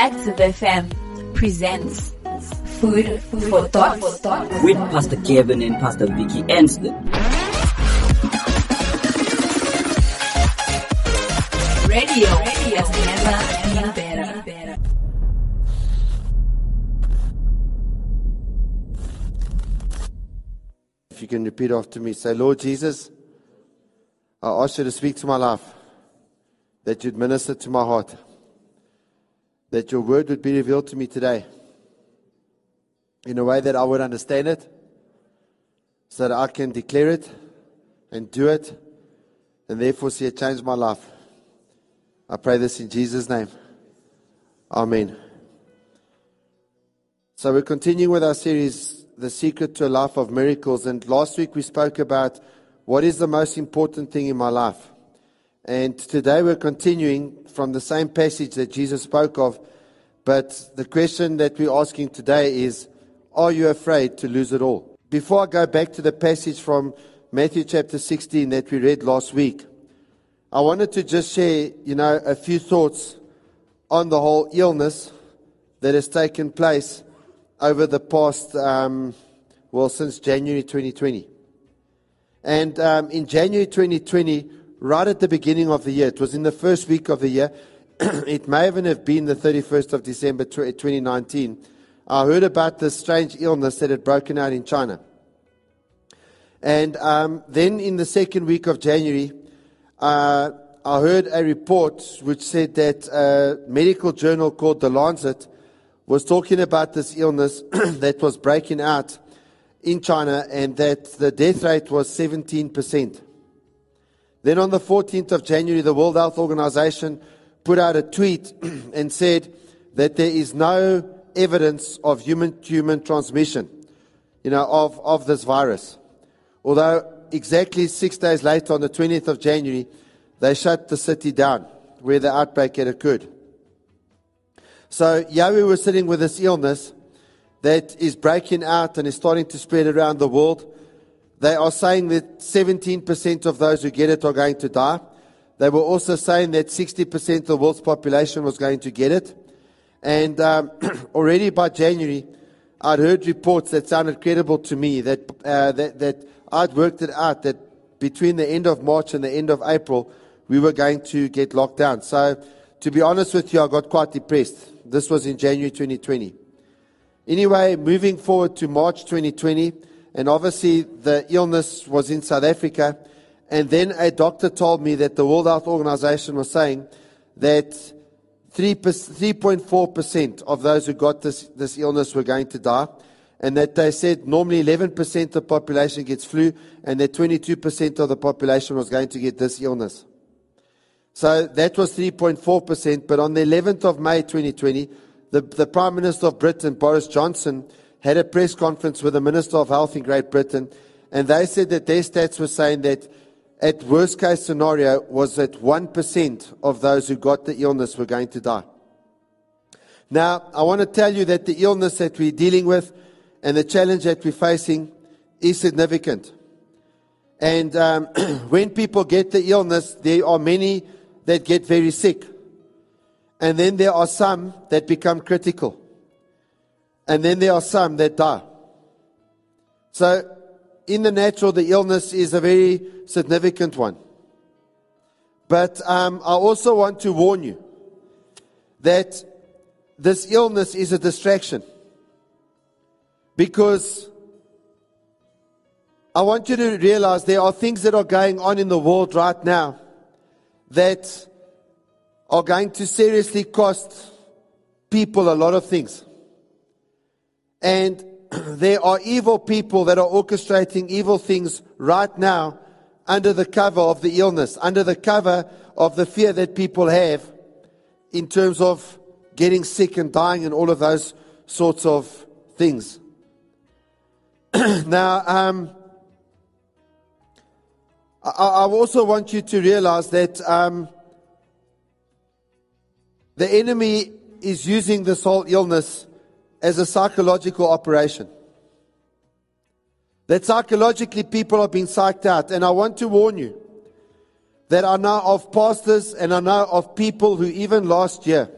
Active FM presents Food for Thought. with Pastor Kevin and Pastor Vicky Anston. Radio has never been better. If you can repeat after me, say, Lord Jesus, I ask you to speak to my life, that you'd minister to my heart, that your word would be revealed to me today in a way that I would understand it, so that I can declare it and do it, and therefore see it change my life. I pray this in Jesus' name. Amen. So we're continuing with our series, The Secret to a Life of Miracles. And last week we spoke about what is the most important thing in my life. And today we're continuing from the same passage that Jesus spoke of. But the question that we're asking today is, are you afraid to lose it all? Before I go back to the passage from Matthew chapter 16 that we read last week, I wanted to just share, you know, a few thoughts on the whole illness that has taken place over the past, um, well, since January 2020. And um, in January 2020, right at the beginning of the year, it was in the first week of the year, it may even have been the 31st of December 2019, I heard about this strange illness that had broken out in China. And um, then in the second week of January, uh, I heard a report which said that a medical journal called The Lancet was talking about this illness that was breaking out in China and that the death rate was 17%. Then on the 14th of January, the World Health Organization put out a tweet and said that there is no evidence of human to human transmission, you know, of, of this virus. Although exactly six days later, on the 20th of January, they shut the city down where the outbreak had occurred. So, yeah, we were sitting with this illness that is breaking out and is starting to spread around the world. They are saying that 17% of those who get it are going to die. They were also saying that 60% of the world's population was going to get it. And um, already by January, I'd heard reports that sounded credible to me that, uh, that, that I'd worked it out that between the end of March and the end of April, we were going to get locked down. So, to be honest with you, I got quite depressed. This was in January 2020. Anyway, moving forward to March 2020, and obviously the illness was in South Africa, and then a doctor told me that the World Health Organization was saying that 3.4% of those who got this, this illness were going to die, and that they said normally 11% of the population gets flu, and that 22% of the population was going to get this illness. So that was 3.4%. But on the 11th of May 2020, the, the Prime Minister of Britain, Boris Johnson, had a press conference with the Minister of Health in Great Britain, and they said that their stats were saying that at worst case scenario was that 1% of those who got the illness were going to die. Now, I want to tell you that the illness that we're dealing with and the challenge that we're facing is significant. And um, when people get the illness, there are many that get very sick. And then there are some that become critical. And then there are some that die. So, in the natural, the illness is a very significant one. But um, I also want to warn you that this illness is a distraction. Because I want you to realize there are things that are going on in the world right now that are going to seriously cost people a lot of things. And there are evil people that are orchestrating evil things right now under the cover of the illness, under the cover of the fear that people have in terms of getting sick and dying and all of those sorts of things. now, um, I, I also want you to realize that um, the enemy is using this whole illness as a psychological operation. That psychologically people are being psyched out. And I want to warn you that I know of pastors and I know of people who even last year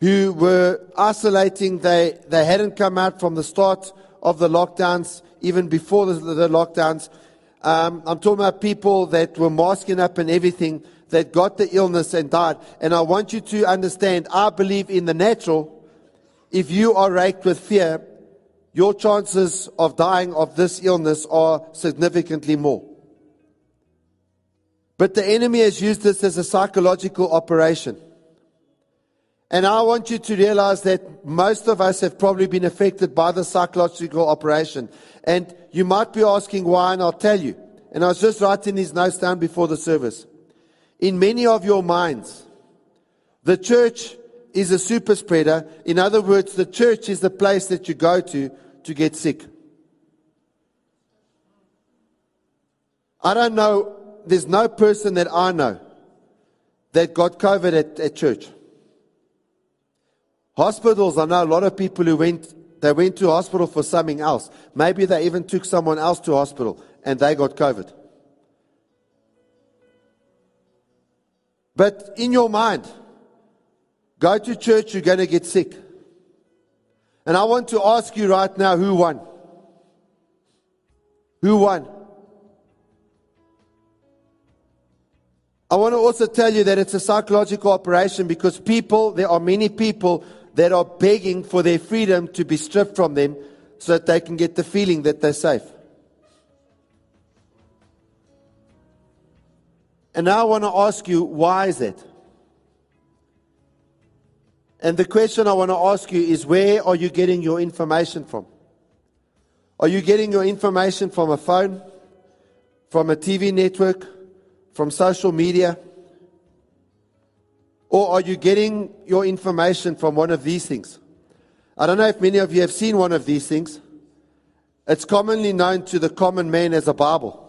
who were isolating. They, they hadn't come out from the start of the lockdowns, even before the, the lockdowns. Um, I'm talking about people that were masking up and everything, that got the illness and died. And I want you to understand, I believe in the natural, if you are racked with fear, your chances of dying of this illness are significantly more. But the enemy has used this as a psychological operation. And I want you to realize that most of us have probably been affected by the psychological operation. And you might be asking why, and I'll tell you. And I was just writing these notes down before the service. In many of your minds, the church is a super spreader. In other words, the church is the place that you go to to get sick. I don't know, there's no person that I know that got COVID at, at church. Hospitals, I know a lot of people who went, they went to hospital for something else. Maybe they even took someone else to hospital and they got COVID. But in your mind, go to church, you're going to get sick. And I want to ask you right now who won? Who won? I want to also tell you that it's a psychological operation because people, there are many people that are begging for their freedom to be stripped from them so that they can get the feeling that they're safe. And now I want to ask you, why is it? And the question I want to ask you is, where are you getting your information from? Are you getting your information from a phone, from a TV network, from social media? Or are you getting your information from one of these things? I don't know if many of you have seen one of these things. It's commonly known to the common man as a Bible.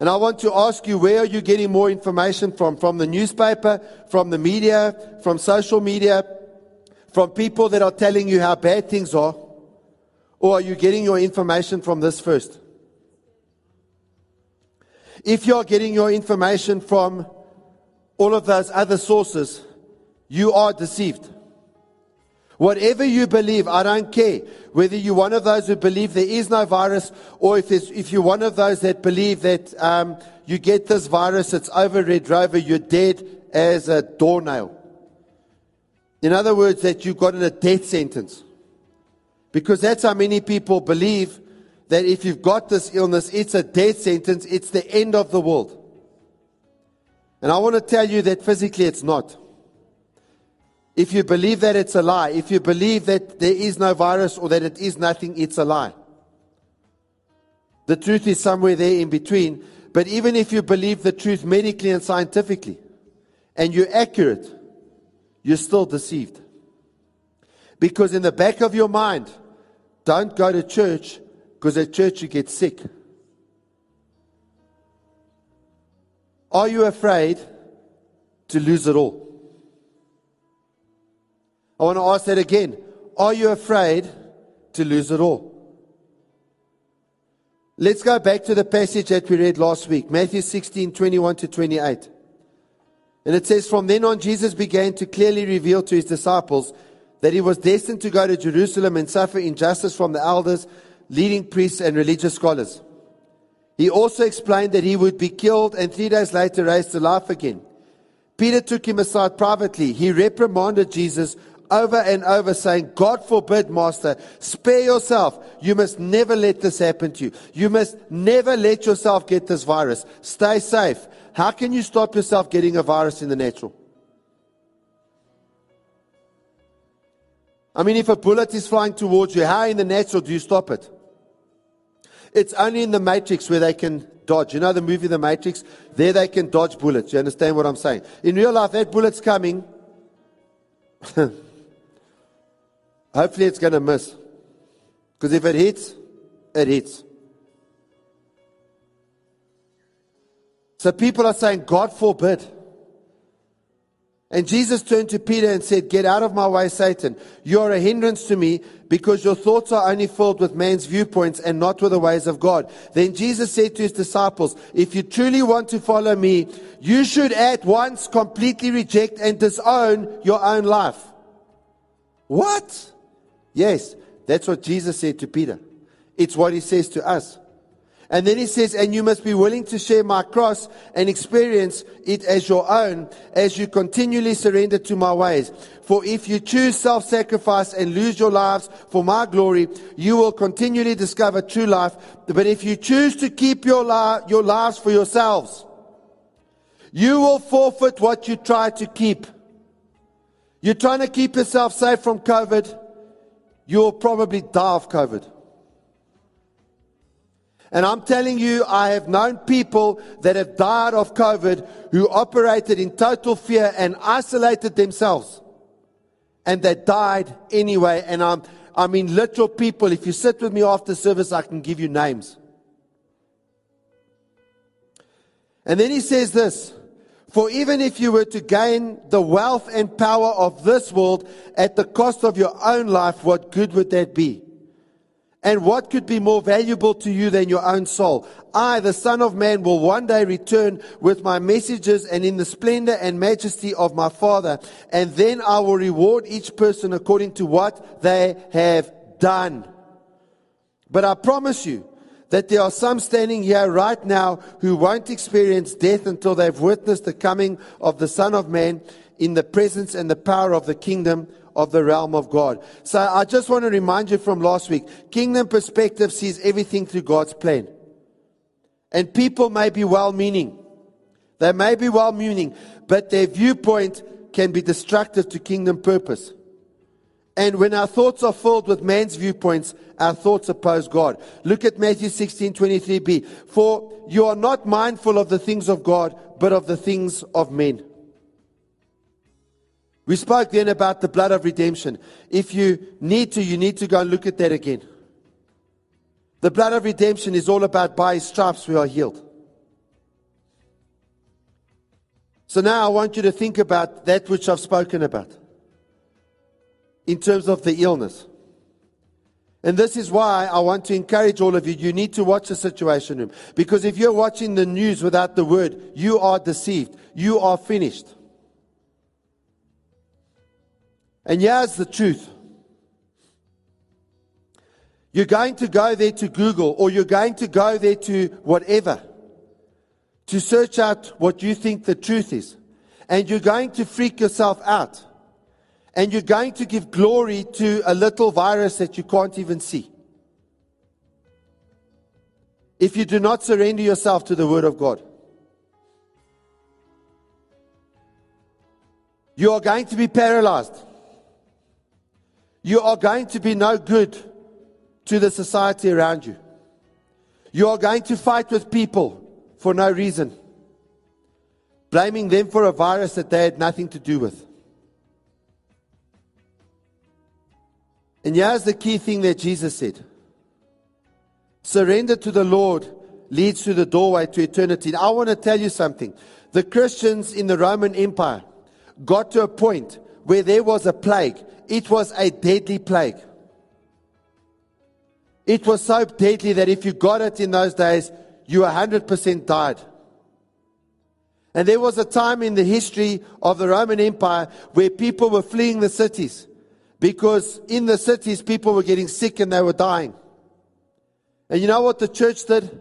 And I want to ask you, where are you getting more information from? From the newspaper, from the media, from social media, from people that are telling you how bad things are? Or are you getting your information from this first? If you're getting your information from all of those other sources, you are deceived. Whatever you believe, I don't care. Whether you're one of those who believe there is no virus, or if, if you're one of those that believe that um, you get this virus, it's over Red Rover, you're dead as a doornail. In other words, that you've gotten a death sentence. Because that's how many people believe that if you've got this illness, it's a death sentence, it's the end of the world. And I want to tell you that physically it's not. If you believe that it's a lie, if you believe that there is no virus or that it is nothing, it's a lie. The truth is somewhere there in between. But even if you believe the truth medically and scientifically, and you're accurate, you're still deceived. Because in the back of your mind, don't go to church because at church you get sick. Are you afraid to lose it all? I want to ask that again. Are you afraid to lose it all? Let's go back to the passage that we read last week, Matthew 16, 21 to 28. And it says, From then on, Jesus began to clearly reveal to his disciples that he was destined to go to Jerusalem and suffer injustice from the elders, leading priests, and religious scholars. He also explained that he would be killed and three days later raised to life again. Peter took him aside privately. He reprimanded Jesus over and over saying, God forbid, Master, spare yourself. You must never let this happen to you. You must never let yourself get this virus. Stay safe. How can you stop yourself getting a virus in the natural? I mean, if a bullet is flying towards you, how in the natural do you stop it? It's only in the Matrix where they can dodge. You know the movie The Matrix? There they can dodge bullets. You understand what I'm saying? In real life, that bullet's coming. Hopefully it's going to miss. Because if it hits, it hits. So people are saying, God forbid. And Jesus turned to Peter and said, Get out of my way, Satan. You are a hindrance to me because your thoughts are only filled with man's viewpoints and not with the ways of God. Then Jesus said to his disciples, If you truly want to follow me, you should at once completely reject and disown your own life. What? Yes, that's what Jesus said to Peter. It's what he says to us. And then he says, and you must be willing to share my cross and experience it as your own as you continually surrender to my ways. For if you choose self-sacrifice and lose your lives for my glory, you will continually discover true life. But if you choose to keep your, li- your lives for yourselves, you will forfeit what you try to keep. You're trying to keep yourself safe from COVID. You'll probably die of COVID. And I'm telling you, I have known people that have died of COVID who operated in total fear and isolated themselves. And they died anyway. And I'm, I mean, literal people. If you sit with me after service, I can give you names. And then he says this For even if you were to gain the wealth and power of this world at the cost of your own life, what good would that be? And what could be more valuable to you than your own soul? I, the Son of Man, will one day return with my messages and in the splendor and majesty of my Father. And then I will reward each person according to what they have done. But I promise you that there are some standing here right now who won't experience death until they've witnessed the coming of the Son of Man in the presence and the power of the kingdom of the realm of God. So I just want to remind you from last week, kingdom perspective sees everything through God's plan. And people may be well meaning. They may be well meaning, but their viewpoint can be destructive to kingdom purpose. And when our thoughts are filled with man's viewpoints, our thoughts oppose God. Look at Matthew 16, 23b. For you are not mindful of the things of God, but of the things of men. We spoke then about the blood of redemption. If you need to, you need to go and look at that again. The blood of redemption is all about by his stripes we are healed. So now I want you to think about that which I've spoken about in terms of the illness. And this is why I want to encourage all of you. You need to watch the situation room. Because if you're watching the news without the word, you are deceived. You are finished. And here's the truth. You're going to go there to Google or you're going to go there to whatever to search out what you think the truth is. And you're going to freak yourself out. And you're going to give glory to a little virus that you can't even see. If you do not surrender yourself to the Word of God, you are going to be paralyzed you are going to be no good to the society around you. You are going to fight with people for no reason, blaming them for a virus that they had nothing to do with. And here's the key thing that Jesus said surrender to the Lord leads to the doorway to eternity. I want to tell you something. The Christians in the Roman Empire got to a point where there was a plague it was a deadly plague. It was so deadly that if you got it in those days, you 100% died. And there was a time in the history of the Roman Empire where people were fleeing the cities because in the cities people were getting sick and they were dying. And you know what the church did?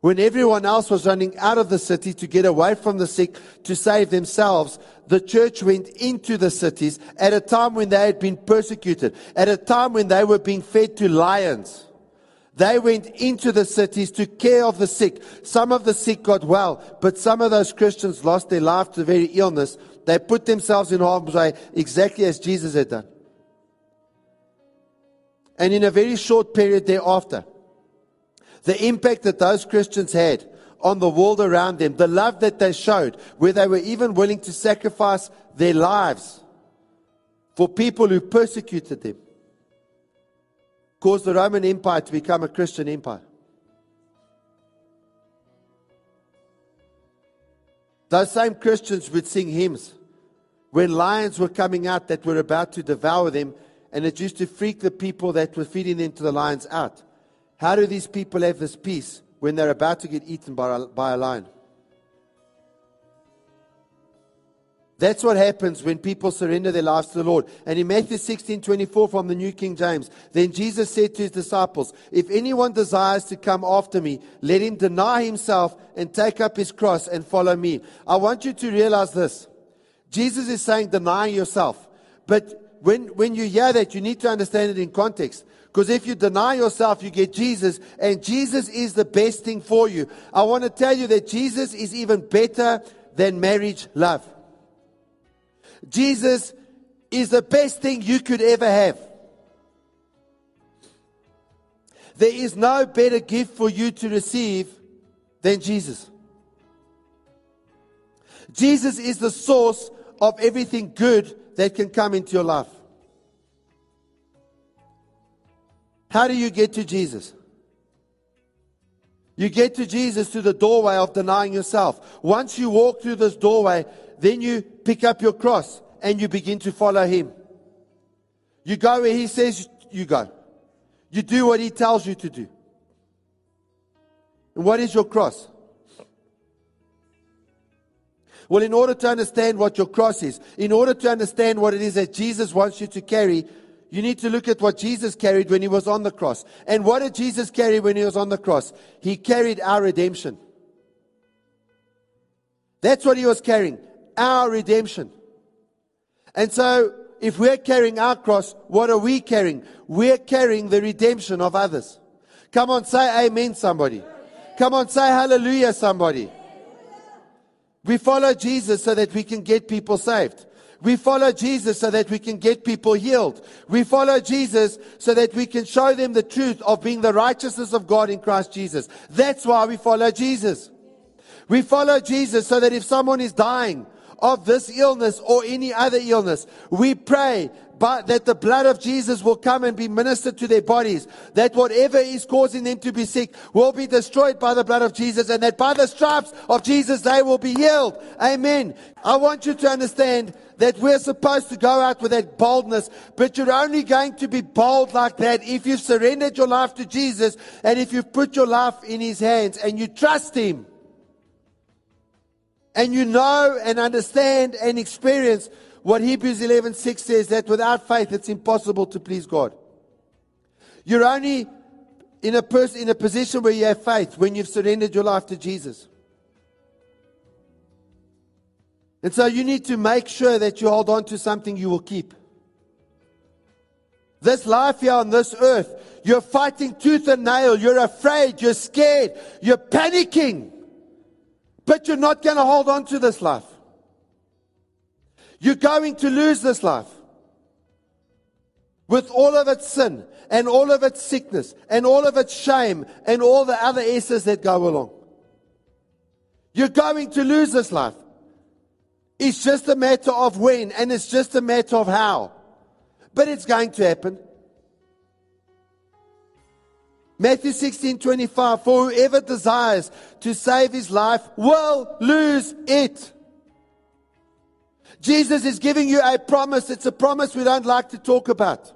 When everyone else was running out of the city to get away from the sick to save themselves, the church went into the cities at a time when they had been persecuted, at a time when they were being fed to lions. They went into the cities to care of the sick. Some of the sick got well, but some of those Christians lost their life to the very illness. They put themselves in harm's way exactly as Jesus had done. And in a very short period thereafter, the impact that those Christians had on the world around them, the love that they showed, where they were even willing to sacrifice their lives for people who persecuted them, caused the Roman Empire to become a Christian empire. Those same Christians would sing hymns when lions were coming out that were about to devour them, and it used to freak the people that were feeding them to the lions out. How do these people have this peace when they're about to get eaten by a, by a lion? That's what happens when people surrender their lives to the Lord. And in Matthew 16 24 from the New King James, then Jesus said to his disciples, If anyone desires to come after me, let him deny himself and take up his cross and follow me. I want you to realize this. Jesus is saying deny yourself. But when, when you hear that, you need to understand it in context. Because if you deny yourself, you get Jesus, and Jesus is the best thing for you. I want to tell you that Jesus is even better than marriage love. Jesus is the best thing you could ever have. There is no better gift for you to receive than Jesus. Jesus is the source of everything good that can come into your life. How do you get to Jesus? You get to Jesus through the doorway of denying yourself. Once you walk through this doorway, then you pick up your cross and you begin to follow him. You go where he says you go. You do what he tells you to do. And what is your cross? Well, in order to understand what your cross is, in order to understand what it is that Jesus wants you to carry, you need to look at what Jesus carried when he was on the cross. And what did Jesus carry when he was on the cross? He carried our redemption. That's what he was carrying our redemption. And so, if we're carrying our cross, what are we carrying? We're carrying the redemption of others. Come on, say amen, somebody. Come on, say hallelujah, somebody. We follow Jesus so that we can get people saved. We follow Jesus so that we can get people healed. We follow Jesus so that we can show them the truth of being the righteousness of God in Christ Jesus. That's why we follow Jesus. We follow Jesus so that if someone is dying of this illness or any other illness, we pray but that the blood of Jesus will come and be ministered to their bodies. That whatever is causing them to be sick will be destroyed by the blood of Jesus and that by the stripes of Jesus they will be healed. Amen. I want you to understand that we're supposed to go out with that boldness, but you're only going to be bold like that if you've surrendered your life to Jesus and if you've put your life in His hands and you trust Him and you know and understand and experience what Hebrews 11:6 says that without faith it's impossible to please God. You're only in a person in a position where you have faith when you've surrendered your life to Jesus. And so you need to make sure that you hold on to something you will keep. This life here on this earth, you're fighting tooth and nail, you're afraid, you're scared, you're panicking. But you're not going to hold on to this life. You're going to lose this life. With all of its sin and all of its sickness and all of its shame and all the other S's that go along. You're going to lose this life. It's just a matter of when and it's just a matter of how. But it's going to happen. Matthew 16, 25. For whoever desires to save his life will lose it. Jesus is giving you a promise. It's a promise we don't like to talk about.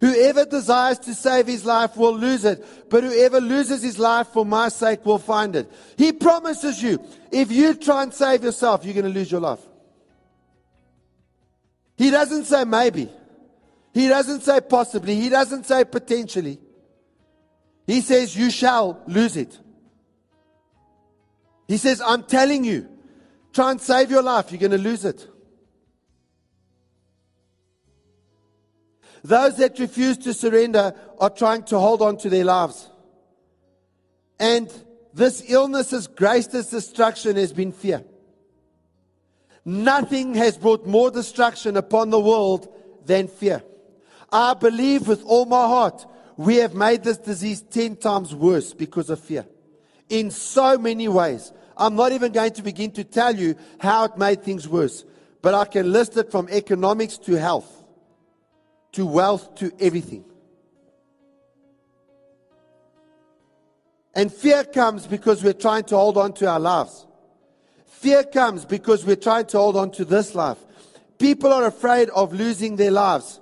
Whoever desires to save his life will lose it, but whoever loses his life for my sake will find it. He promises you, if you try and save yourself, you're going to lose your life. He doesn't say maybe. He doesn't say possibly. He doesn't say potentially. He says you shall lose it. He says, I'm telling you, try and save your life. You're going to lose it. Those that refuse to surrender are trying to hold on to their lives. And this illness's greatest destruction has been fear. Nothing has brought more destruction upon the world than fear. I believe with all my heart we have made this disease 10 times worse because of fear. In so many ways. I'm not even going to begin to tell you how it made things worse, but I can list it from economics to health, to wealth, to everything. And fear comes because we're trying to hold on to our lives. Fear comes because we're trying to hold on to this life. People are afraid of losing their lives.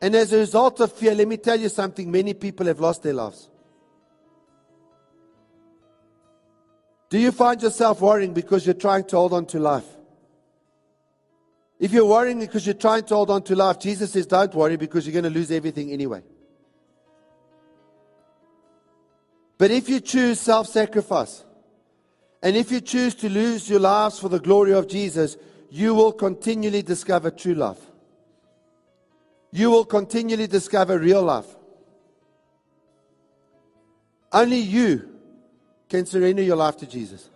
And as a result of fear, let me tell you something many people have lost their lives. Do you find yourself worrying because you're trying to hold on to life? If you're worrying because you're trying to hold on to life, Jesus says, don't worry because you're going to lose everything anyway. But if you choose self sacrifice, and if you choose to lose your lives for the glory of Jesus, you will continually discover true love. You will continually discover real love. Only you can surrender your life to Jesus.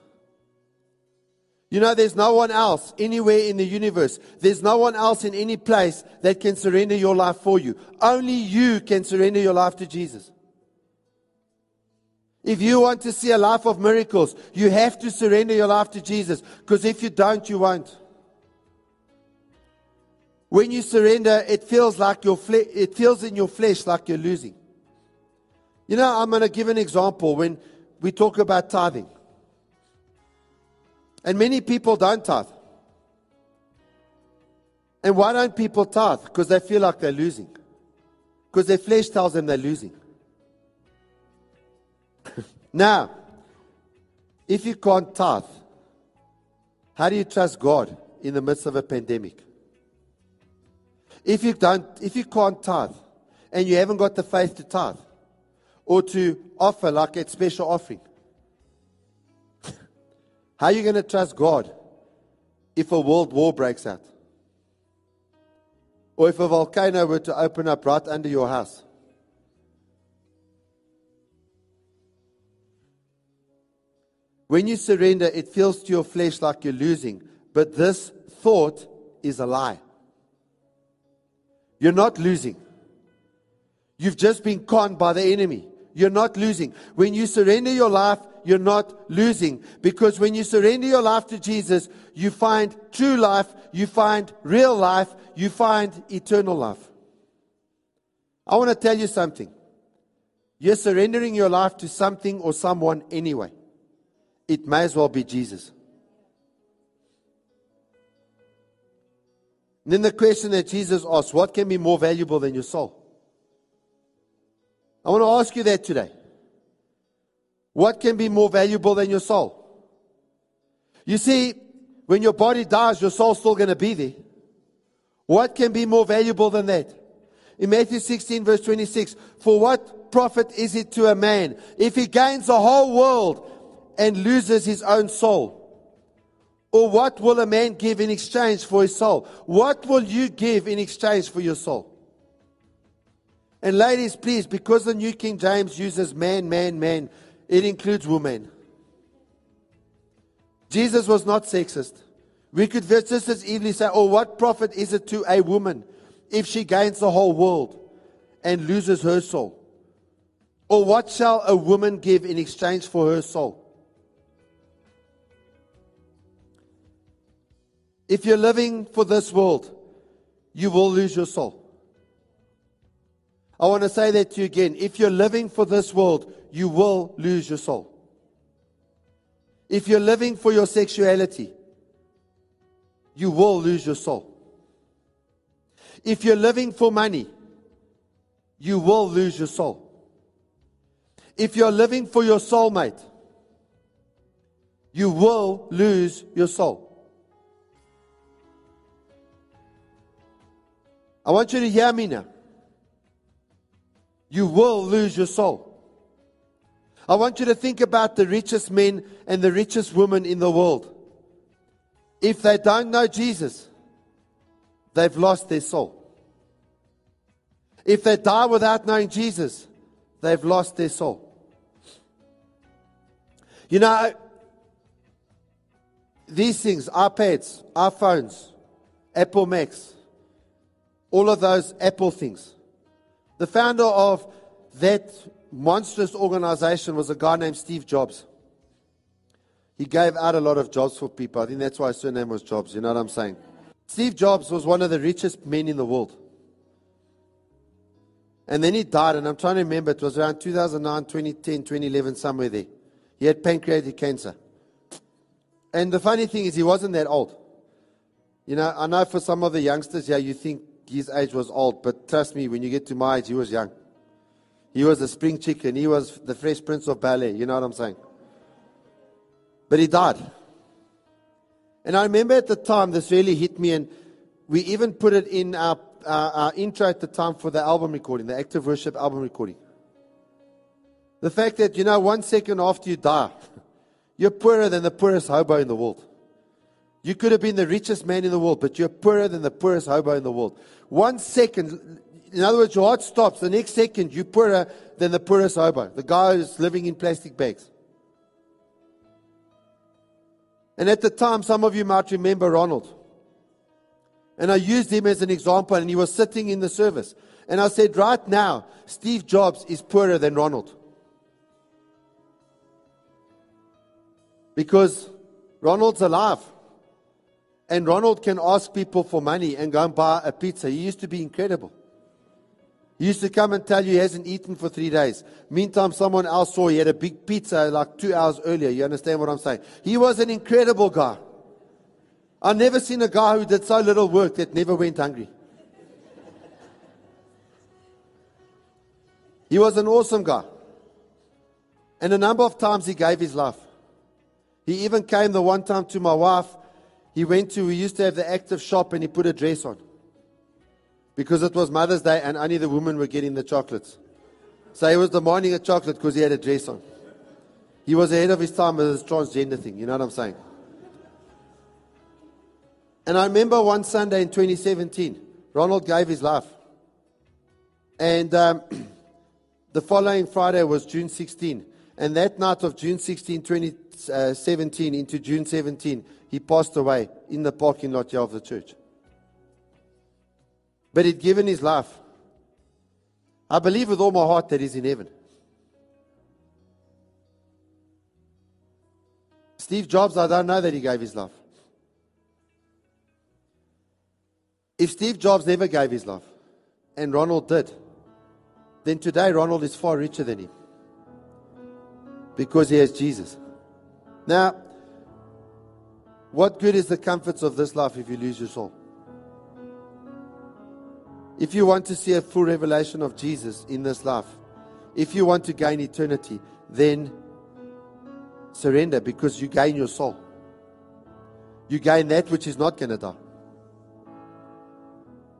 You know, there's no one else anywhere in the universe. There's no one else in any place that can surrender your life for you. Only you can surrender your life to Jesus. If you want to see a life of miracles, you have to surrender your life to Jesus. Because if you don't, you won't. When you surrender, it feels like your fle- it feels in your flesh like you're losing. You know, I'm going to give an example when we talk about tithing. And many people don't tithe. And why don't people tithe? Because they feel like they're losing. Because their flesh tells them they're losing. now, if you can't tithe, how do you trust God in the midst of a pandemic? If you don't, if you can't tithe, and you haven't got the faith to tithe, or to offer like a special offering, how are you going to trust God if a world war breaks out? Or if a volcano were to open up right under your house? When you surrender, it feels to your flesh like you're losing. But this thought is a lie. You're not losing. You've just been conned by the enemy. You're not losing. When you surrender your life, you're not losing. Because when you surrender your life to Jesus, you find true life, you find real life, you find eternal life. I want to tell you something. You're surrendering your life to something or someone anyway. It may as well be Jesus. And then the question that Jesus asked what can be more valuable than your soul? I want to ask you that today. What can be more valuable than your soul? You see, when your body dies, your soul's still going to be there. What can be more valuable than that? In Matthew 16, verse 26, for what profit is it to a man if he gains the whole world and loses his own soul? Or what will a man give in exchange for his soul? What will you give in exchange for your soul? And ladies, please, because the New King James uses man, man, man, it includes women. Jesus was not sexist. We could just as easily say, oh, what profit is it to a woman if she gains the whole world and loses her soul? Or what shall a woman give in exchange for her soul? If you're living for this world, you will lose your soul. I want to say that to you again. If you're living for this world, you will lose your soul. If you're living for your sexuality, you will lose your soul. If you're living for money, you will lose your soul. If you're living for your soulmate, you will lose your soul. I want you to hear me now you will lose your soul. I want you to think about the richest men and the richest women in the world. If they don't know Jesus, they've lost their soul. If they die without knowing Jesus, they've lost their soul. You know, these things, iPads, iPhones, Apple Macs, all of those Apple things, the founder of that monstrous organization was a guy named Steve Jobs. He gave out a lot of jobs for people. I think that's why his surname was Jobs. You know what I'm saying? Steve Jobs was one of the richest men in the world. And then he died, and I'm trying to remember, it was around 2009, 2010, 2011, somewhere there. He had pancreatic cancer. And the funny thing is, he wasn't that old. You know, I know for some of the youngsters yeah, you think his age was old, but trust me, when you get to my age, he was young. He was a spring chicken. He was the fresh prince of Bel-Air. You know what I'm saying? But he died. And I remember at the time, this really hit me, and we even put it in our, our, our intro at the time for the album recording, the Active Worship album recording. The fact that, you know, one second after you die, you're poorer than the poorest hobo in the world. You could have been the richest man in the world, but you're poorer than the poorest hobo in the world. One second, in other words, your heart stops. The next second, you're poorer than the poorest hobo, the guy who's living in plastic bags. And at the time, some of you might remember Ronald. And I used him as an example, and he was sitting in the service. And I said, right now, Steve Jobs is poorer than Ronald. Because Ronald's alive. And Ronald can ask people for money and go and buy a pizza. He used to be incredible. He used to come and tell you he hasn't eaten for three days. Meantime, someone else saw he had a big pizza like two hours earlier. You understand what I'm saying? He was an incredible guy. I've never seen a guy who did so little work that never went hungry. He was an awesome guy. And a number of times he gave his life. He even came the one time to my wife. He went to, we used to have the active shop and he put a dress on. Because it was Mother's Day and only the women were getting the chocolates. So he was demanding a chocolate because he had a dress on. He was ahead of his time with this transgender thing. You know what I'm saying? And I remember one Sunday in 2017, Ronald gave his life. And um, the following Friday was June 16. And that night of June 16, 2017 uh, into June 17, he passed away in the parking lot here of the church. But he'd given his life. I believe with all my heart that he's in heaven. Steve Jobs, I don't know that he gave his life. If Steve Jobs never gave his life, and Ronald did, then today Ronald is far richer than him because he has Jesus. Now, what good is the comforts of this life if you lose your soul? If you want to see a full revelation of Jesus in this life, if you want to gain eternity, then surrender because you gain your soul. You gain that which is not going to die.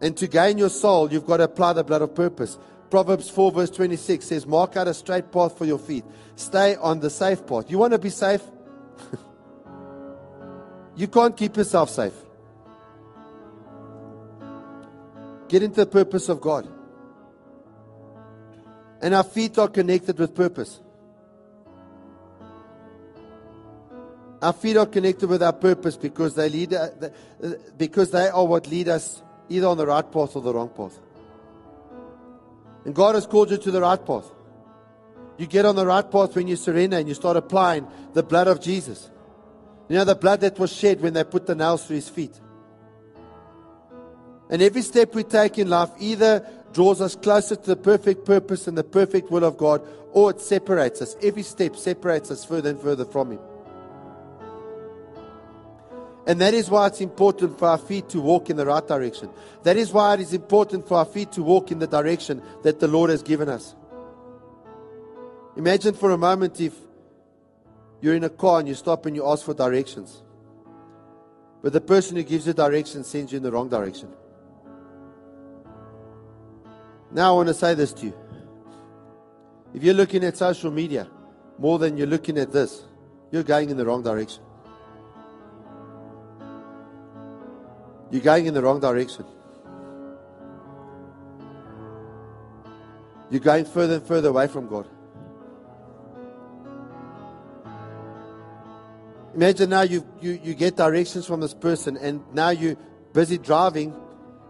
And to gain your soul, you've got to apply the blood of purpose. Proverbs 4, verse 26 says, Mark out a straight path for your feet. Stay on the safe path. You want to be safe? you can't keep yourself safe. Get into the purpose of God. And our feet are connected with purpose. Our feet are connected with our purpose because they lead, uh, because they are what lead us either on the right path or the wrong path. And God has called you to the right path. You get on the right path when you surrender and you start applying the blood of Jesus. You know, the blood that was shed when they put the nails through his feet. And every step we take in life either draws us closer to the perfect purpose and the perfect will of God, or it separates us. Every step separates us further and further from Him. And that is why it's important for our feet to walk in the right direction. That is why it is important for our feet to walk in the direction that the Lord has given us. Imagine for a moment if you're in a car and you stop and you ask for directions. But the person who gives you directions sends you in the wrong direction. Now I want to say this to you. If you're looking at social media more than you're looking at this, you're going in the wrong direction. You're going in the wrong direction. You're going further and further away from God. Imagine now you, you, you get directions from this person, and now you're busy driving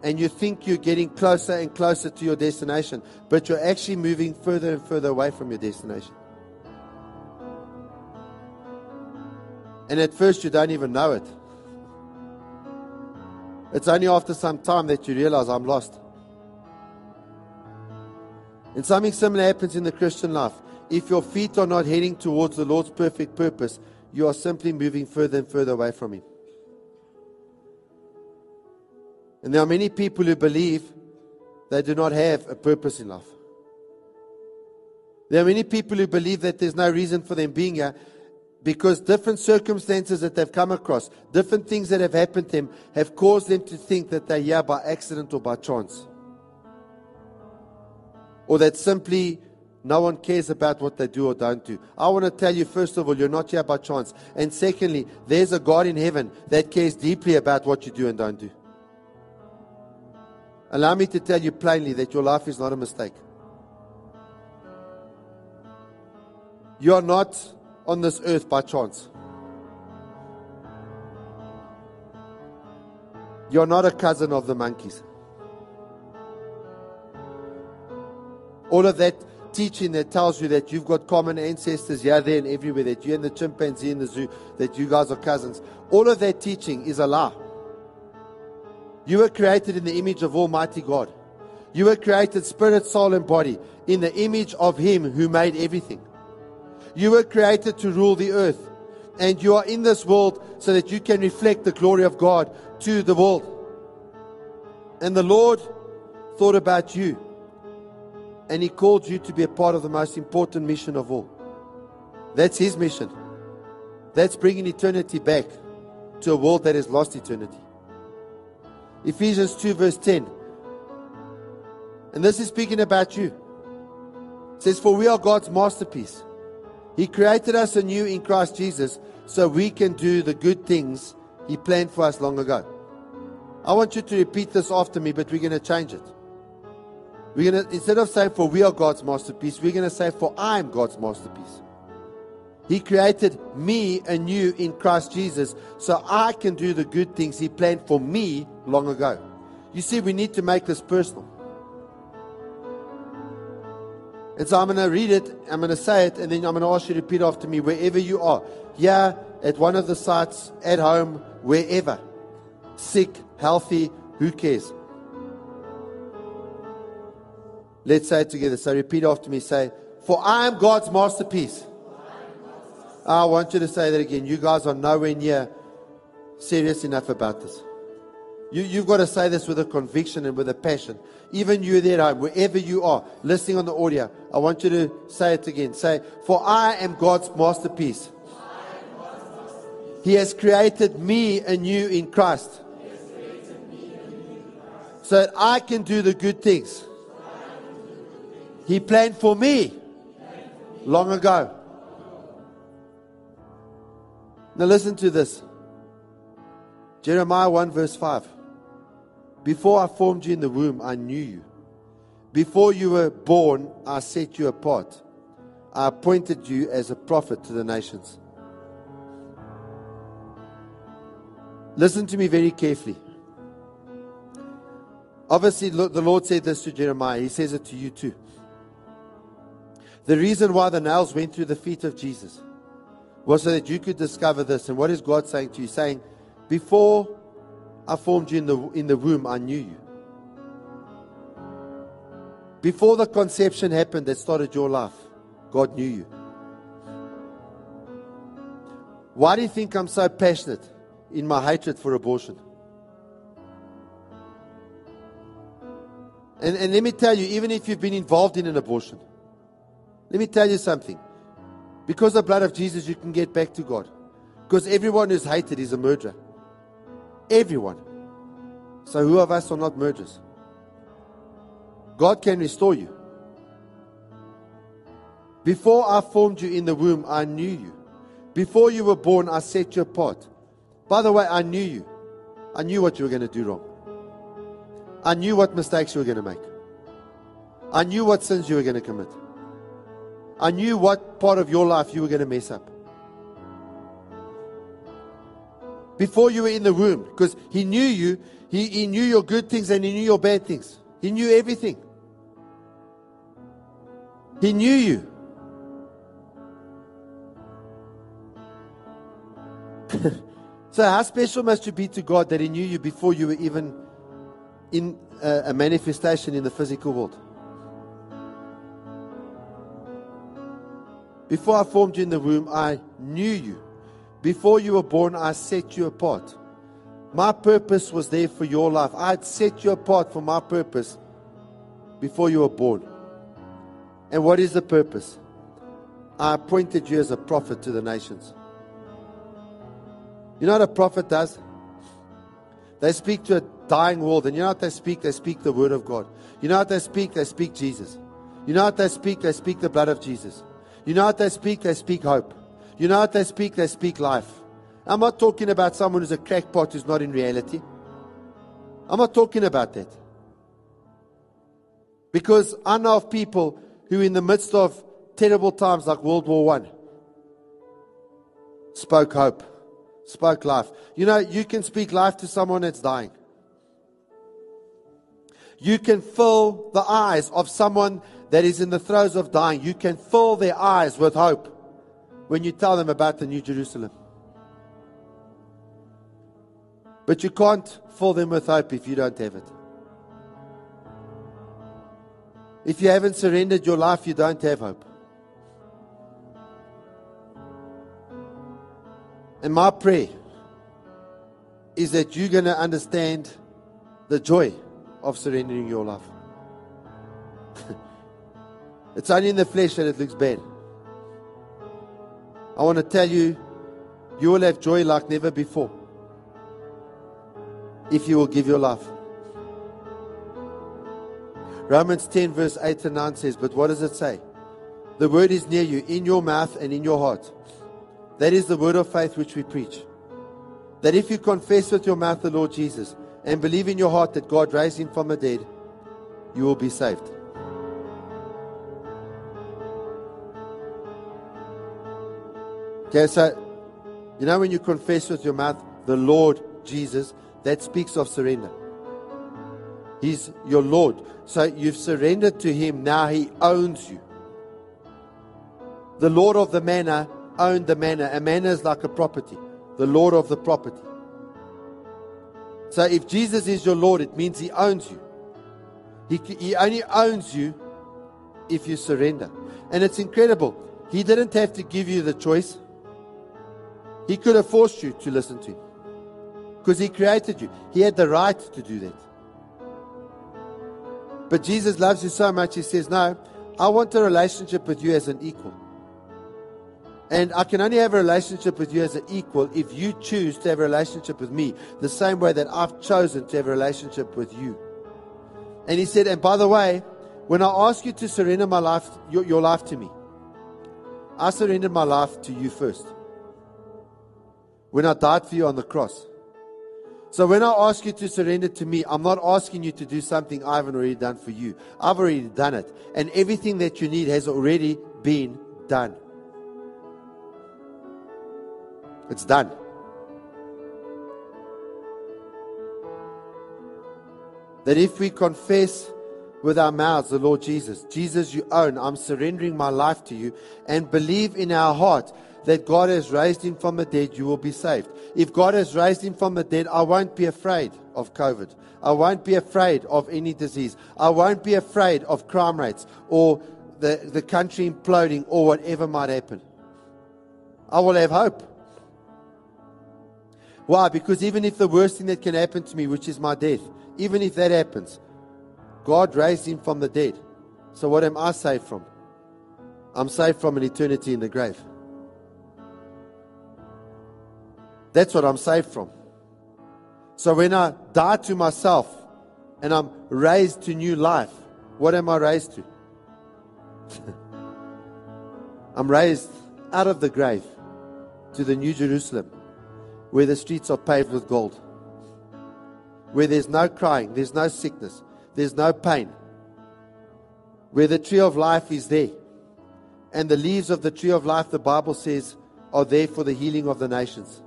and you think you're getting closer and closer to your destination, but you're actually moving further and further away from your destination. And at first, you don't even know it. It's only after some time that you realize I'm lost. And something similar happens in the Christian life. If your feet are not heading towards the Lord's perfect purpose, you are simply moving further and further away from Him. And there are many people who believe they do not have a purpose in life. There are many people who believe that there's no reason for them being here because different circumstances that they've come across, different things that have happened to them, have caused them to think that they're here by accident or by chance. Or that simply no one cares about what they do or don't do. I want to tell you, first of all, you're not here by chance. And secondly, there's a God in heaven that cares deeply about what you do and don't do. Allow me to tell you plainly that your life is not a mistake. You are not on this earth by chance. You're not a cousin of the monkeys. All of that teaching that tells you that you've got common ancestors here, there, and everywhere, that you and the chimpanzee in the zoo, that you guys are cousins. All of that teaching is a lie. You were created in the image of Almighty God. You were created spirit, soul, and body in the image of Him who made everything. You were created to rule the earth. And you are in this world so that you can reflect the glory of God to the world. And the Lord thought about you. And He called you to be a part of the most important mission of all. That's His mission. That's bringing eternity back to a world that has lost eternity. Ephesians 2, verse 10. And this is speaking about you. It says, For we are God's masterpiece. He created us anew in Christ Jesus so we can do the good things He planned for us long ago. I want you to repeat this after me, but we're going to change it. We're going to, instead of saying, For we are God's masterpiece, we're going to say, For I am God's masterpiece. He created me anew in Christ Jesus so I can do the good things He planned for me long ago. You see, we need to make this personal. And so I'm going to read it, I'm going to say it, and then I'm going to ask you to repeat after me wherever you are. Here, at one of the sites, at home, wherever. Sick, healthy, who cares? Let's say it together. So repeat after me. Say, For I am God's masterpiece. I want you to say that again. You guys are nowhere near serious enough about this. You, you've got to say this with a conviction and with a passion. Even you there at home, wherever you are, listening on the audio, I want you to say it again. Say, For I am God's masterpiece. He has created me anew in Christ. So that I can do the good things. He planned for me long ago. Now listen to this. Jeremiah 1 verse 5. Before I formed you in the womb, I knew you. Before you were born, I set you apart. I appointed you as a prophet to the nations. Listen to me very carefully. Obviously, the Lord said this to Jeremiah. He says it to you too. The reason why the nails went through the feet of Jesus was so that you could discover this. And what is God saying to you? Saying, Before I formed you in the, in the womb, I knew you. Before the conception happened that started your life, God knew you. Why do you think I'm so passionate in my hatred for abortion? And, and let me tell you, even if you've been involved in an abortion, let me tell you something. Because the blood of Jesus, you can get back to God. Because everyone who's hated is a murderer. Everyone. So who of us are not murderers? God can restore you. Before I formed you in the womb, I knew you. Before you were born, I set you apart. By the way, I knew you. I knew what you were going to do wrong. I knew what mistakes you were going to make. I knew what sins you were going to commit. I knew what part of your life you were going to mess up. Before you were in the womb, because He knew you, he, he knew your good things and He knew your bad things. He knew everything. He knew you. so, how special must you be to God that He knew you before you were even in a, a manifestation in the physical world? Before I formed you in the womb, I knew you. Before you were born, I set you apart. My purpose was there for your life. I had set you apart for my purpose before you were born. And what is the purpose? I appointed you as a prophet to the nations. You know what a prophet does? They speak to a dying world, and you know what they speak? They speak the word of God. You know what they speak? They speak Jesus. You know what they speak? They speak the blood of Jesus. You know what they speak? They speak hope. You know what they speak? They speak life. I'm not talking about someone who's a crackpot who's not in reality. I'm not talking about that. Because I know of people who, in the midst of terrible times like World War One, spoke hope, spoke life. You know, you can speak life to someone that's dying. You can fill the eyes of someone that is in the throes of dying. You can fill their eyes with hope when you tell them about the New Jerusalem. But you can't fill them with hope if you don't have it. If you haven't surrendered your life, you don't have hope. And my prayer is that you're going to understand the joy of surrendering your life. it's only in the flesh that it looks bad. I want to tell you, you will have joy like never before if you will give your life. Romans 10, verse 8 and 9 says, But what does it say? The word is near you, in your mouth and in your heart. That is the word of faith which we preach. That if you confess with your mouth the Lord Jesus and believe in your heart that God raised him from the dead, you will be saved. Okay, so you know when you confess with your mouth the Lord Jesus, that speaks of surrender. He's your Lord. So you've surrendered to Him. Now He owns you. The Lord of the manor owned the manor. A manor is like a property, the Lord of the property. So if Jesus is your Lord, it means He owns you. He, he only owns you if you surrender. And it's incredible. He didn't have to give you the choice, He could have forced you to listen to Him because He created you. He had the right to do that. But Jesus loves you so much, He says, No, I want a relationship with you as an equal. And I can only have a relationship with you as an equal if you choose to have a relationship with me the same way that I've chosen to have a relationship with you. And he said, and by the way, when I ask you to surrender my life, your, your life to me, I surrendered my life to you first. When I died for you on the cross. So when I ask you to surrender to me, I'm not asking you to do something I haven't already done for you. I've already done it. And everything that you need has already been done. It's done. That if we confess with our mouths the Lord Jesus, Jesus, you own, I'm surrendering my life to you, and believe in our heart that God has raised him from the dead, you will be saved. If God has raised him from the dead, I won't be afraid of COVID. I won't be afraid of any disease. I won't be afraid of crime rates or the, the country imploding or whatever might happen. I will have hope. Why? Because even if the worst thing that can happen to me, which is my death, even if that happens, God raised him from the dead. So what am I saved from? I'm saved from an eternity in the grave. That's what I'm saved from. So when I die to myself and I'm raised to new life, what am I raised to? I'm raised out of the grave to the New Jerusalem where the streets are paved with gold, where there's no crying, there's no sickness, there's no pain, where the tree of life is there. And the leaves of the tree of life, the Bible says, are there for the healing of the nations.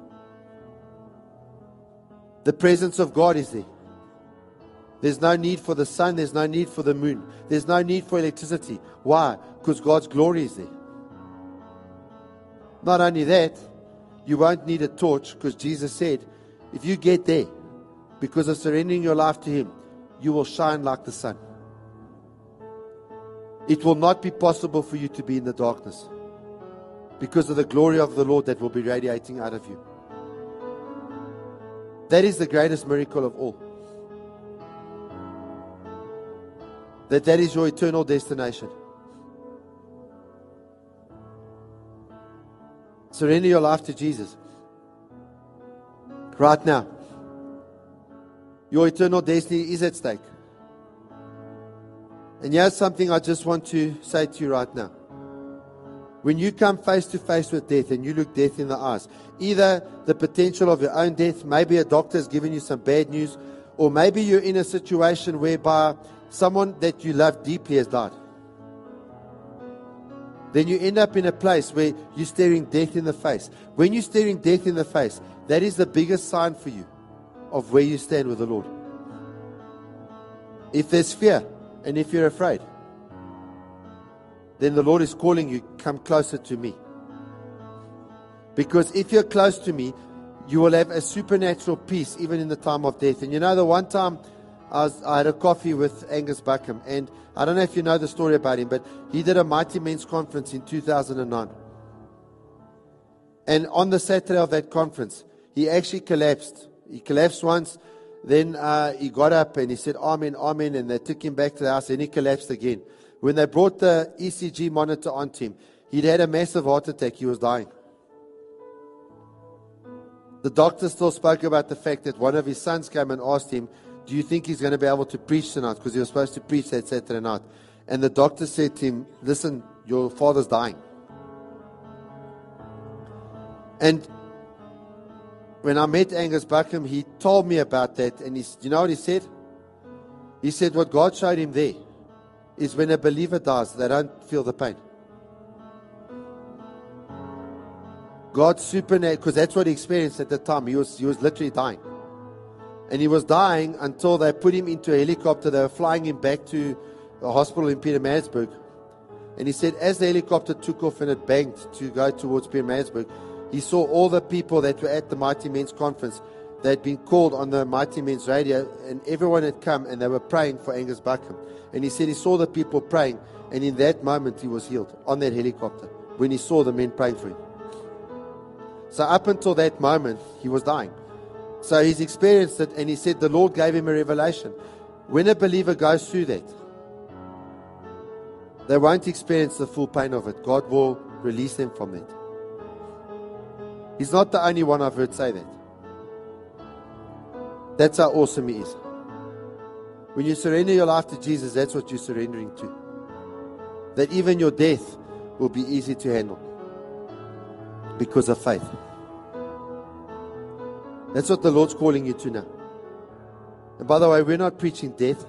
The presence of God is there. There's no need for the sun, there's no need for the moon, there's no need for electricity. Why? Because God's glory is there. Not only that, you won't need a torch because Jesus said, if you get there, because of surrendering your life to Him, you will shine like the sun. It will not be possible for you to be in the darkness. because of the glory of the Lord that will be radiating out of you. That is the greatest miracle of all. That that is your eternal destination. Surrender your life to Jesus. Right now. Your eternal destiny is at stake. And here's something I just want to say to you right now. When you come face to face with death and you look death in the eyes, either the potential of your own death, maybe a doctor has given you some bad news, or maybe you're in a situation whereby someone that you love deeply has died. Then you end up in a place where you're staring death in the face. When you're staring death in the face, that is the biggest sign for you of where you stand with the Lord. If there's fear and if you're afraid, then the Lord is calling you, come closer to me. Because if you're close to me, you will have a supernatural peace even in the time of death. And you know, the one time I, was, I had a coffee with Angus Buchan, and I don't know if you know the story about him, but he did a Mighty Men's Conference in 2009. And on the Saturday of that conference, he actually collapsed. He collapsed once, then uh, he got up and he said, Amen, Amen, and they took him back to the house, and he collapsed again. When they brought the ECG monitor onto him, he'd had a massive heart attack. He was dying. The doctor still spoke about the fact that one of his sons came and asked him, Do you think he's going to be able to preach tonight? Because he was supposed to preach that Saturday night. And the doctor said to him, Listen, your father's dying. And when I met Angus Buchan, he told me about that. And he, you know what he said? He said, What God showed him there is when a believer dies, they don't feel the pain. God supernatural, because that's what he experienced at the time. He was, he was literally dying. And he was dying until they put him into a helicopter. They were flying him back to the hospital in Pietermaritzburg. And he said, as the helicopter took off and it banked to go towards Pietermaritzburg, he saw all the people that were at the Mighty Men's Conference. They had been called on the Mighty Men's radio, and everyone had come and they were praying for Angus Buchan. And he said he saw the people praying, and in that moment he was healed on that helicopter when he saw the men praying for him. So, up until that moment, he was dying. So, he's experienced it, and he said the Lord gave him a revelation. When a believer goes through that, they won't experience the full pain of it. God will release them from it. He's not the only one I've heard say that. That's how awesome He is. When you surrender your life to Jesus, that's what you're surrendering to. That even your death will be easy to handle because of faith. That's what the Lord's calling you to now. And by the way, we're not preaching death.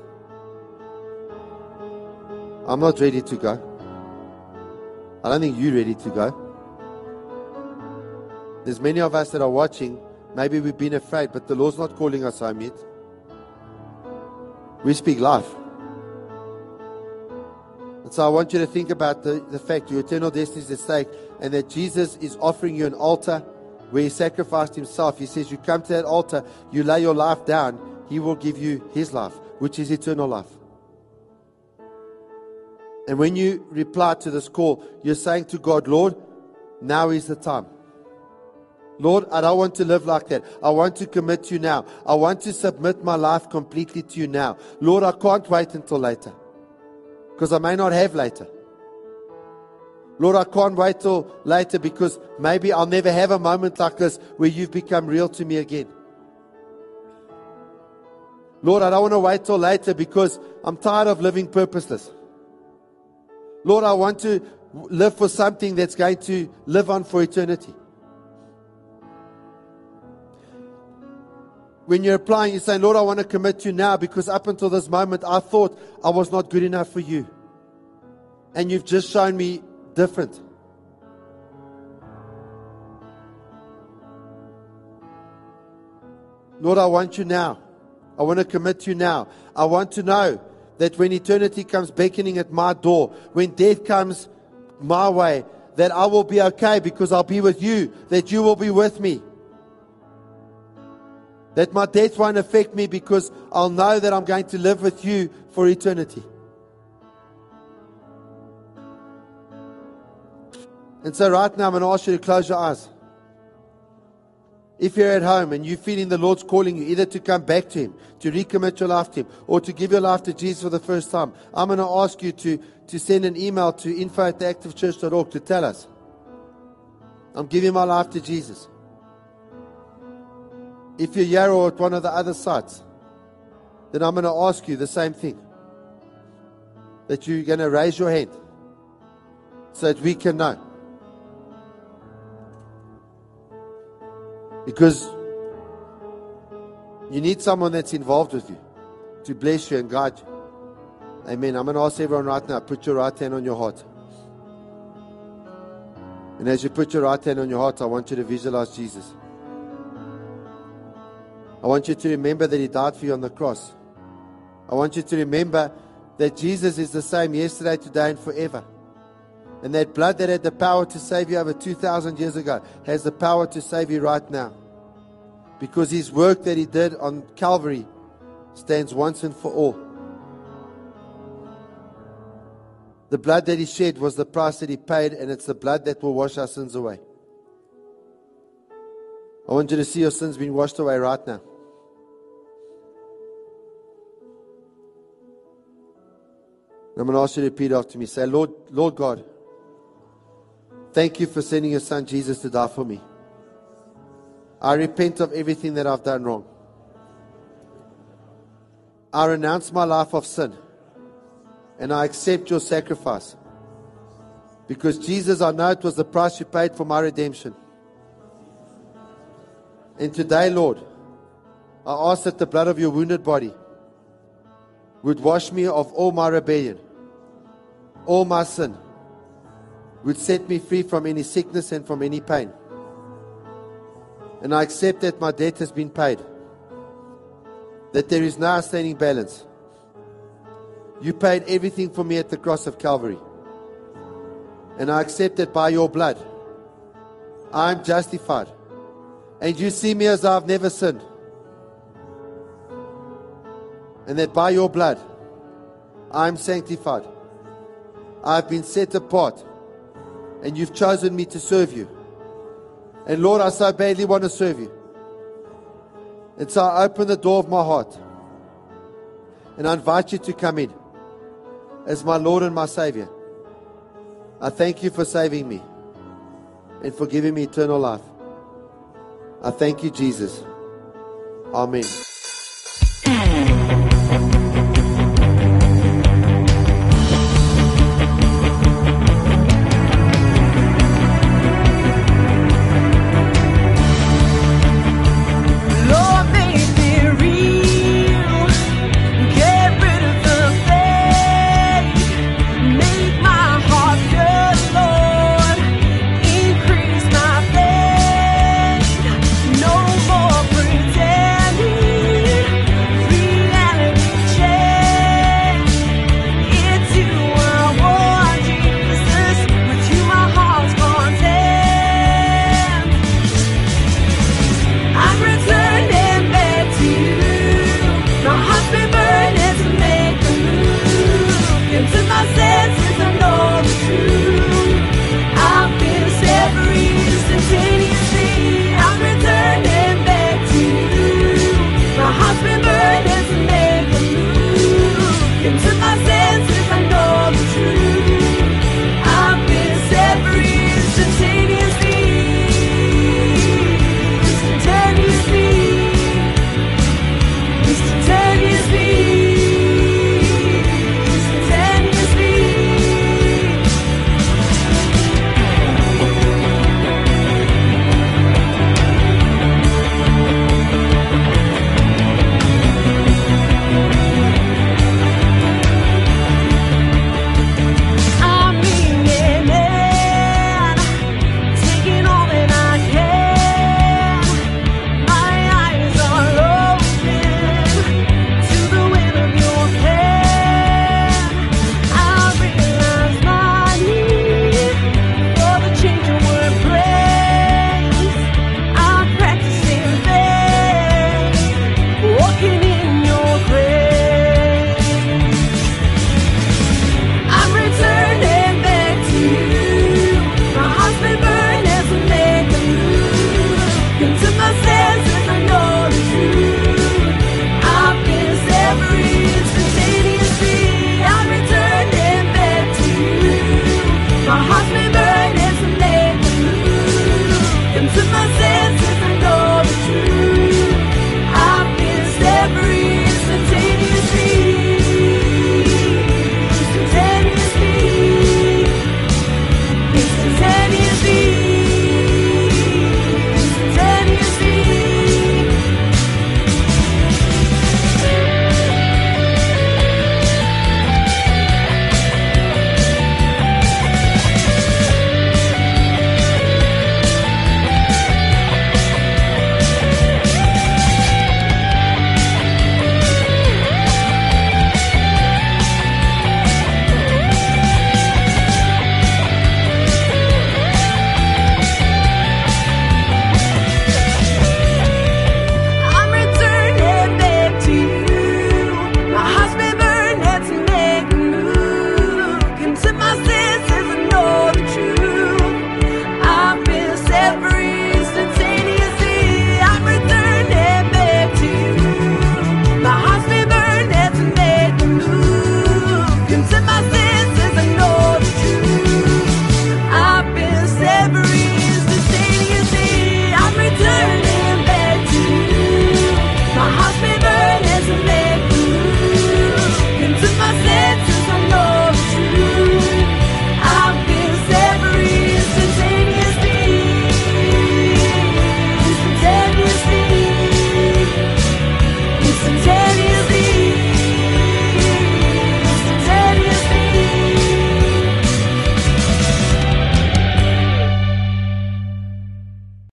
I'm not ready to go. I don't think you're ready to go. There's many of us that are watching. Maybe we've been afraid, but the Lord's not calling us home yet. We speak life. And so I want you to think about the, the fact your eternal destiny is at stake and that Jesus is offering you an altar where he sacrificed himself. He says, You come to that altar, you lay your life down, he will give you his life, which is eternal life. And when you reply to this call, you're saying to God, Lord, now is the time. Lord, I don't want to live like that. I want to commit to you now. I want to submit my life completely to you now. Lord, I can't wait until later because I may not have later. Lord, I can't wait till later because maybe I'll never have a moment like this where you've become real to me again. Lord, I don't want to wait till later because I'm tired of living purposeless. Lord, I want to live for something that's going to live on for eternity. When you're applying, you're saying, Lord, I want to commit to you now because up until this moment, I thought I was not good enough for you. And you've just shown me different. Lord, I want you now. I want to commit to you now. I want to know that when eternity comes beckoning at my door, when death comes my way, that I will be okay because I'll be with you, that you will be with me. That my death won't affect me because I'll know that I'm going to live with you for eternity. And so, right now, I'm going to ask you to close your eyes. If you're at home and you're feeling the Lord's calling you either to come back to Him, to recommit your life to Him, or to give your life to Jesus for the first time, I'm going to ask you to, to send an email to info at theactivechurch.org to tell us. I'm giving my life to Jesus. If you're here or at one of the other sites, then I'm going to ask you the same thing. That you're going to raise your hand so that we can know. Because you need someone that's involved with you to bless you and guide you. Amen. I'm going to ask everyone right now put your right hand on your heart. And as you put your right hand on your heart, I want you to visualize Jesus. I want you to remember that He died for you on the cross. I want you to remember that Jesus is the same yesterday, today, and forever. And that blood that had the power to save you over 2,000 years ago has the power to save you right now. Because His work that He did on Calvary stands once and for all. The blood that He shed was the price that He paid, and it's the blood that will wash our sins away. I want you to see your sins being washed away right now. I'm going to ask you to repeat after me. Say, Lord, Lord God, thank you for sending your son Jesus to die for me. I repent of everything that I've done wrong. I renounce my life of sin and I accept your sacrifice. Because Jesus, I know it was the price you paid for my redemption. And today, Lord, I ask that the blood of your wounded body would wash me of all my rebellion all my sin, would set me free from any sickness and from any pain. And I accept that my debt has been paid, that there is no outstanding balance. You paid everything for me at the cross of Calvary. And I accept that by your blood, I am justified. And you see me as I've never sinned. And that by your blood, I am sanctified. I've been set apart. And you've chosen me to serve you. And Lord, I so badly want to serve you. And so I open the door of my heart. And I invite you to come in as my Lord and my Savior. I thank you for saving me and for giving me eternal life. I thank you, Jesus. Amen.